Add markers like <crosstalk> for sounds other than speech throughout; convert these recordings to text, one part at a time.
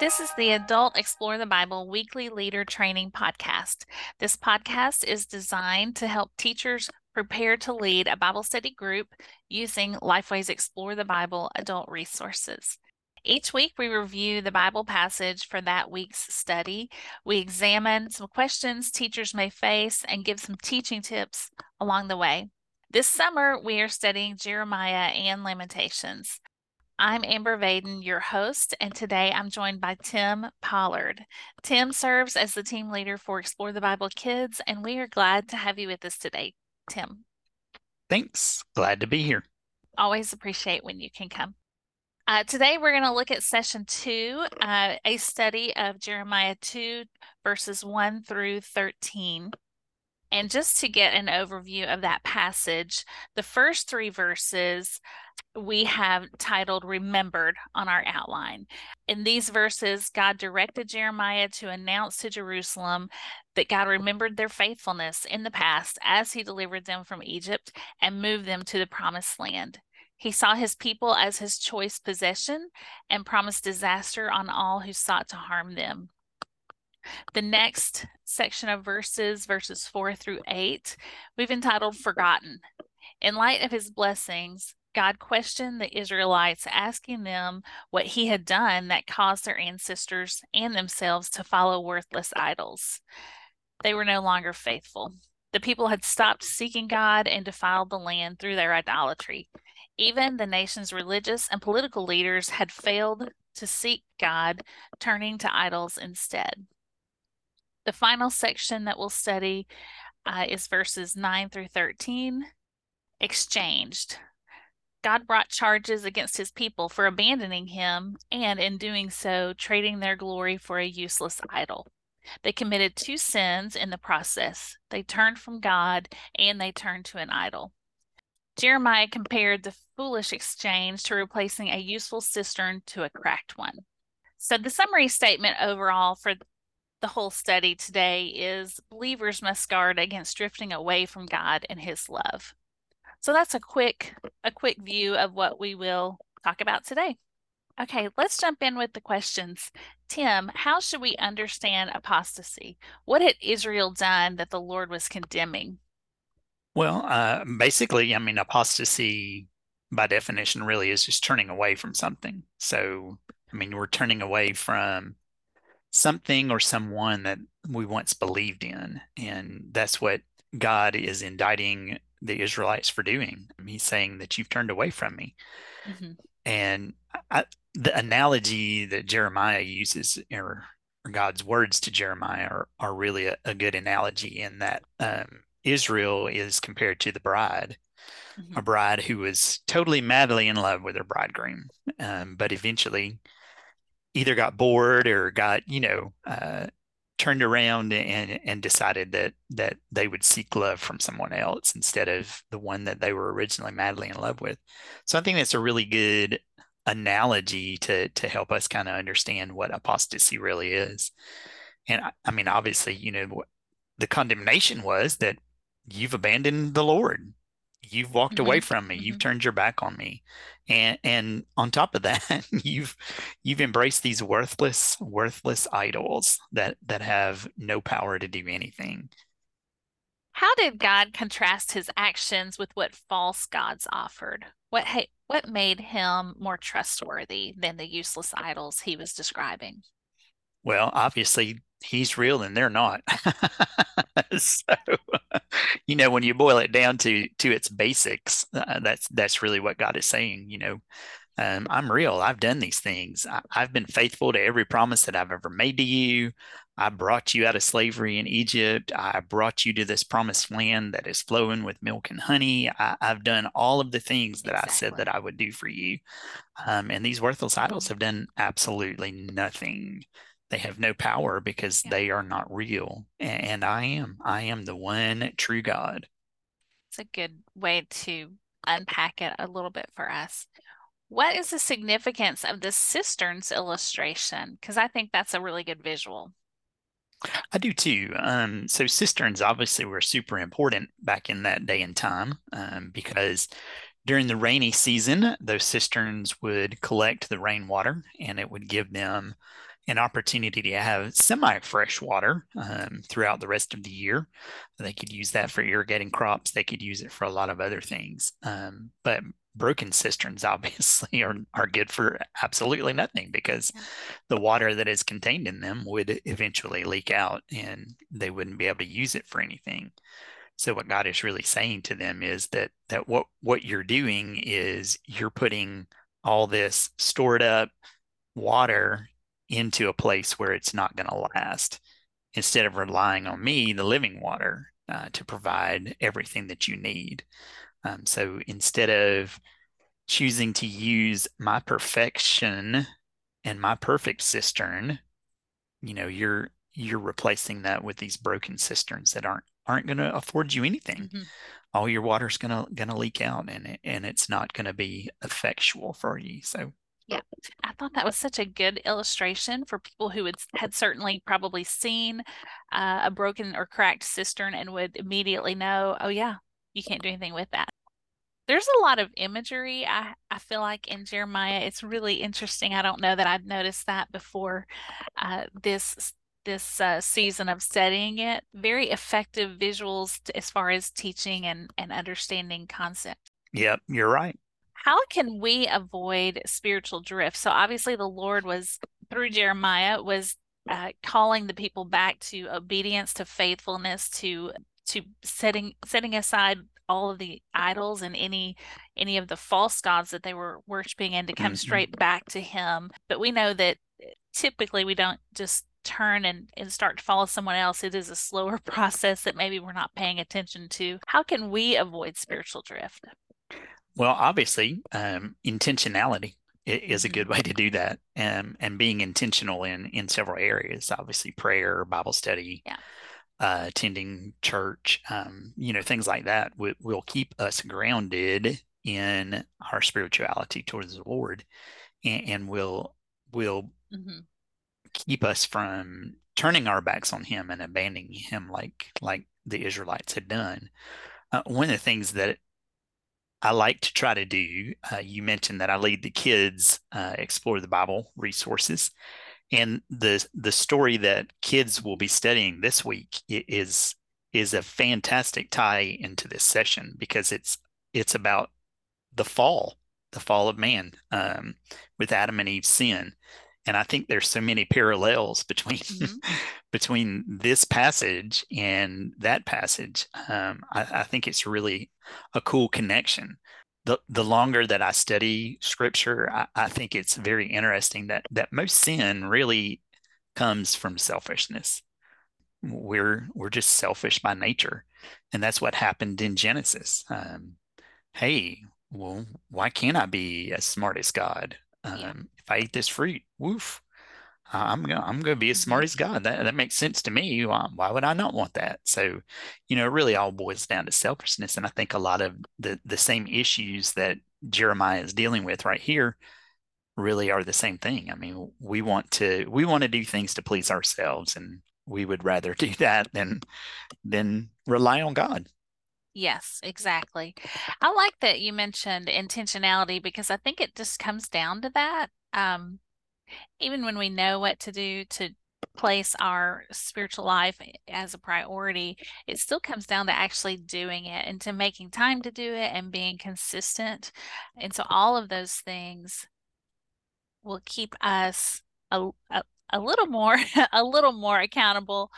This is the Adult Explore the Bible weekly leader training podcast. This podcast is designed to help teachers prepare to lead a Bible study group using Lifeway's Explore the Bible adult resources. Each week, we review the Bible passage for that week's study. We examine some questions teachers may face and give some teaching tips along the way. This summer, we are studying Jeremiah and Lamentations. I'm Amber Vaden, your host, and today I'm joined by Tim Pollard. Tim serves as the team leader for Explore the Bible Kids, and we are glad to have you with us today, Tim. Thanks. Glad to be here. Always appreciate when you can come. Uh, today, we're going to look at session two, uh, a study of Jeremiah 2, verses 1 through 13. And just to get an overview of that passage, the first three verses we have titled Remembered on our outline. In these verses, God directed Jeremiah to announce to Jerusalem that God remembered their faithfulness in the past as he delivered them from Egypt and moved them to the promised land. He saw his people as his choice possession and promised disaster on all who sought to harm them. The next section of verses, verses four through eight, we've entitled Forgotten. In light of his blessings, God questioned the Israelites, asking them what he had done that caused their ancestors and themselves to follow worthless idols. They were no longer faithful. The people had stopped seeking God and defiled the land through their idolatry. Even the nation's religious and political leaders had failed to seek God, turning to idols instead. The final section that we'll study uh, is verses 9 through 13. Exchanged. God brought charges against his people for abandoning him and, in doing so, trading their glory for a useless idol. They committed two sins in the process. They turned from God and they turned to an idol. Jeremiah compared the foolish exchange to replacing a useful cistern to a cracked one. So, the summary statement overall for the whole study today is believers must guard against drifting away from God and his love. So that's a quick a quick view of what we will talk about today. Okay, let's jump in with the questions. Tim, how should we understand apostasy? What had Israel done that the Lord was condemning? Well, uh, basically, I mean, apostasy by definition really is just turning away from something. So, I mean, we're turning away from something or someone that we once believed in. And that's what God is indicting the Israelites for doing. He's saying that you've turned away from me. Mm-hmm. And I, the analogy that Jeremiah uses, or, or, God's words to Jeremiah, are, are really a, a good analogy in that um, Israel is compared to the bride, mm-hmm. a bride who was totally madly in love with her bridegroom, um, but eventually either got bored or got, you know, uh, turned around and and decided that that they would seek love from someone else instead of the one that they were originally madly in love with. So I think that's a really good analogy to to help us kind of understand what apostasy really is. And I, I mean, obviously, you know, the condemnation was that you've abandoned the Lord. You've walked mm-hmm. away from me. Mm-hmm. You've turned your back on me. And and on top of that, <laughs> you've you've embraced these worthless worthless idols that that have no power to do anything. How did God contrast his actions with what false gods offered? What what made him more trustworthy than the useless idols he was describing? Well, obviously he's real and they're not. <laughs> so, <laughs> you know, when you boil it down to to its basics, uh, that's that's really what God is saying. You know, um, I'm real. I've done these things. I, I've been faithful to every promise that I've ever made to you. I brought you out of slavery in Egypt. I brought you to this promised land that is flowing with milk and honey. I, have done all of the things that exactly. I said that I would do for you. Um, and these worthless idols have done absolutely nothing they have no power because yeah. they are not real and i am. I am the one true god. It's a good way to unpack it a little bit for us. What is the significance of the cisterns illustration? Because i think that's a really good visual. I do too. Um, so cisterns obviously were super important back in that day and time um, because during the rainy season, those cisterns would collect the rainwater and it would give them an opportunity to have semi fresh water um, throughout the rest of the year. They could use that for irrigating crops, they could use it for a lot of other things. Um, but broken cisterns <laughs> obviously are, are good for absolutely nothing because yeah. the water that is contained in them would eventually leak out and they wouldn't be able to use it for anything. So what God is really saying to them is that that what what you're doing is you're putting all this stored up water into a place where it's not going to last instead of relying on me, the living water, uh, to provide everything that you need. Um, so instead of choosing to use my perfection and my perfect cistern, you know, you're you're replacing that with these broken cisterns that aren't aren't going to afford you anything. Mm-hmm. All your water's going to going to leak out, and it, and it's not going to be effectual for you. So yeah, I thought that was such a good illustration for people who had, had certainly probably seen uh, a broken or cracked cistern and would immediately know, oh, yeah, you can't do anything with that. There's a lot of imagery, I, I feel like, in Jeremiah. It's really interesting. I don't know that I'd noticed that before uh, this this uh, season of studying it. Very effective visuals to, as far as teaching and, and understanding concepts. Yep, you're right. How can we avoid spiritual drift? So obviously the Lord was through Jeremiah was uh, calling the people back to obedience, to faithfulness, to to setting setting aside all of the idols and any any of the false gods that they were worshiping and to come mm-hmm. straight back to him but we know that typically we don't just turn and, and start to follow someone else, it is a slower <laughs> process that maybe we're not paying attention to. How can we avoid spiritual drift? Well, obviously, um, intentionality is a good mm-hmm. way to do that, um, and being intentional in in several areas. Obviously, prayer, Bible study, yeah. uh, attending church, um, you know, things like that will, will keep us grounded in our spirituality towards the Lord, and, and will will mm-hmm keep us from turning our backs on him and abandoning him like like the Israelites had done. Uh, one of the things that I like to try to do, uh, you mentioned that I lead the kids uh, explore the Bible resources, and the the story that kids will be studying this week is is a fantastic tie into this session because it's it's about the fall, the fall of man um, with Adam and Eve's sin, and I think there's so many parallels between mm-hmm. <laughs> between this passage and that passage. Um, I, I, think it's really a cool connection. The the longer that I study Scripture, I, I think it's very interesting that that most sin really comes from selfishness. We're we're just selfish by nature, and that's what happened in Genesis. Um, hey, well, why can't I be as smart as God? Um, yeah. If I eat this fruit, woof, I'm gonna I'm gonna be as smart mm-hmm. as God. That that makes sense to me. Why, why would I not want that? So, you know, it really all boils down to selfishness. And I think a lot of the the same issues that Jeremiah is dealing with right here really are the same thing. I mean, we want to we want to do things to please ourselves, and we would rather <laughs> do that than than rely on God. Yes, exactly. I like that you mentioned intentionality because I think it just comes down to that. Um, even when we know what to do to place our spiritual life as a priority, it still comes down to actually doing it and to making time to do it and being consistent. And so all of those things will keep us a, a, a little more <laughs> a little more accountable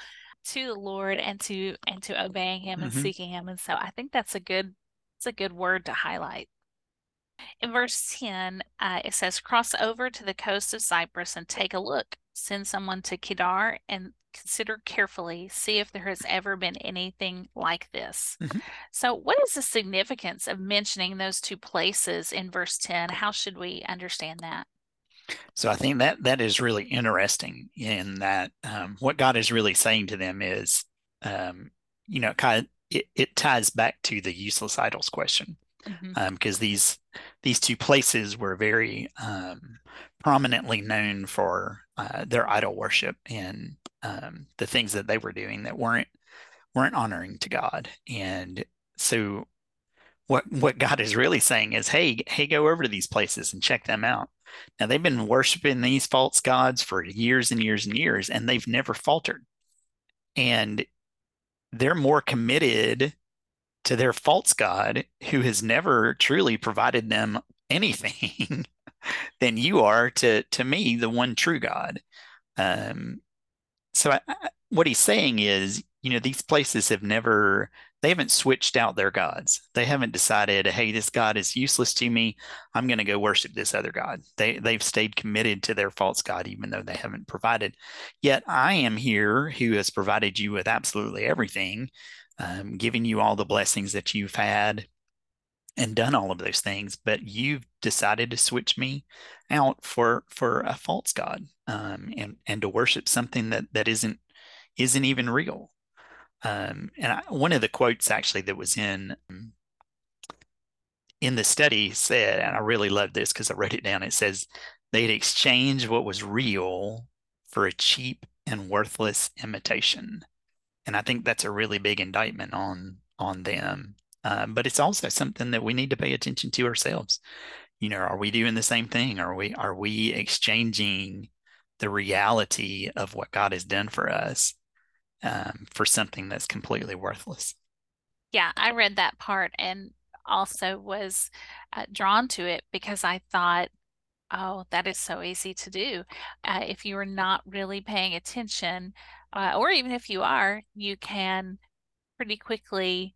to the Lord and to and to obeying him mm-hmm. and seeking him. And so I think that's a good it's a good word to highlight. In verse 10, uh, it says, Cross over to the coast of Cyprus and take a look. Send someone to Kedar and consider carefully, see if there has ever been anything like this. Mm-hmm. So, what is the significance of mentioning those two places in verse 10? How should we understand that? So I think that that is really interesting in that um, what God is really saying to them is, um, you know, kind of it, it, ties back to the useless idols question because mm-hmm. um, these these two places were very um, prominently known for uh, their idol worship and um, the things that they were doing that weren't weren't honoring to God, and so what what God is really saying is, hey, hey, go over to these places and check them out. Now they've been worshiping these false gods for years and years and years, and they've never faltered. And they're more committed to their false God who has never truly provided them anything <laughs> than you are to to me, the one true God. Um, so I, I, what he's saying is, you know, these places have never they haven't switched out their gods. They haven't decided, hey, this God is useless to me. I'm going to go worship this other God. They they've stayed committed to their false God, even though they haven't provided. Yet I am here who has provided you with absolutely everything, um, giving you all the blessings that you've had and done all of those things, but you've decided to switch me out for for a false god um, and and to worship something that that isn't isn't even real. Um, and I, one of the quotes actually that was in in the study said, and I really love this because I wrote it down. It says they'd exchange what was real for a cheap and worthless imitation, and I think that's a really big indictment on on them. Uh, but it's also something that we need to pay attention to ourselves. You know, are we doing the same thing? Are we are we exchanging the reality of what God has done for us um, for something that's completely worthless. Yeah, I read that part and also was uh, drawn to it because I thought, oh, that is so easy to do. Uh, if you are not really paying attention, uh, or even if you are, you can pretty quickly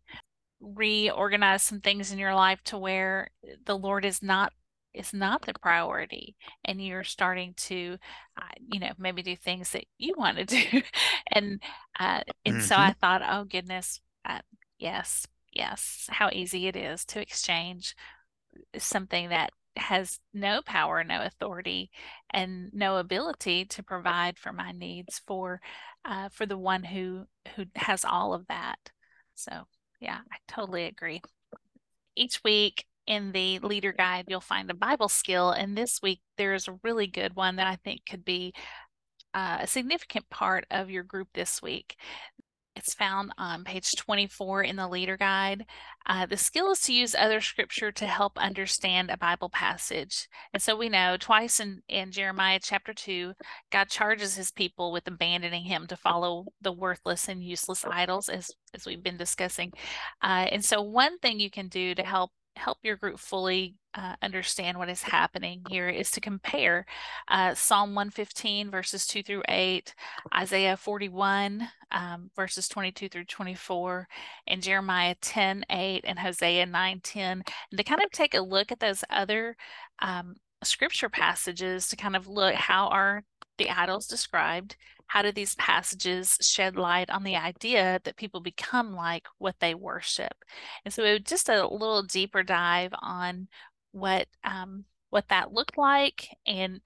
reorganize some things in your life to where the Lord is not is not the priority and you're starting to uh, you know maybe do things that you want to do. <laughs> And uh, and mm-hmm. so i thought oh goodness uh, yes yes how easy it is to exchange something that has no power no authority and no ability to provide for my needs for uh, for the one who who has all of that. So yeah i totally agree. Each week in the leader guide, you'll find a Bible skill. And this week, there's a really good one that I think could be uh, a significant part of your group this week. It's found on page 24 in the leader guide. Uh, the skill is to use other scripture to help understand a Bible passage. And so we know twice in, in Jeremiah chapter 2, God charges his people with abandoning him to follow the worthless and useless idols, as, as we've been discussing. Uh, and so, one thing you can do to help help your group fully uh, understand what is happening here is to compare uh, Psalm 115 verses 2 through 8, Isaiah 41 um, verses 22 through 24, and Jeremiah 10 8 and Hosea 9 10, and to kind of take a look at those other um, scripture passages to kind of look how are the idols described how do these passages shed light on the idea that people become like what they worship? And so just a little deeper dive on what um, what that looked like and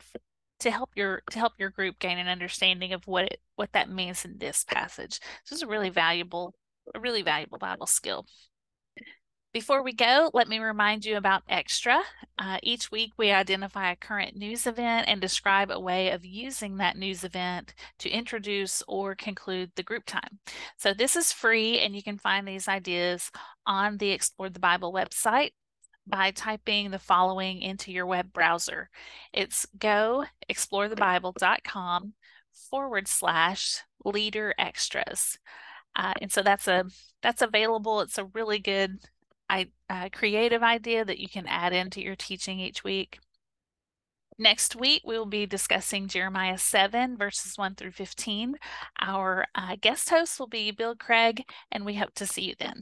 to help your to help your group gain an understanding of what it what that means in this passage. This is a really valuable a really valuable Bible skill. Before we go, let me remind you about Extra. Uh, each week, we identify a current news event and describe a way of using that news event to introduce or conclude the group time. So, this is free, and you can find these ideas on the Explore the Bible website by typing the following into your web browser. It's go explorethebible.com forward slash leader extras. Uh, and so that's a that's available. It's a really good uh, creative idea that you can add into your teaching each week. Next week, we will be discussing Jeremiah 7, verses 1 through 15. Our uh, guest host will be Bill Craig, and we hope to see you then.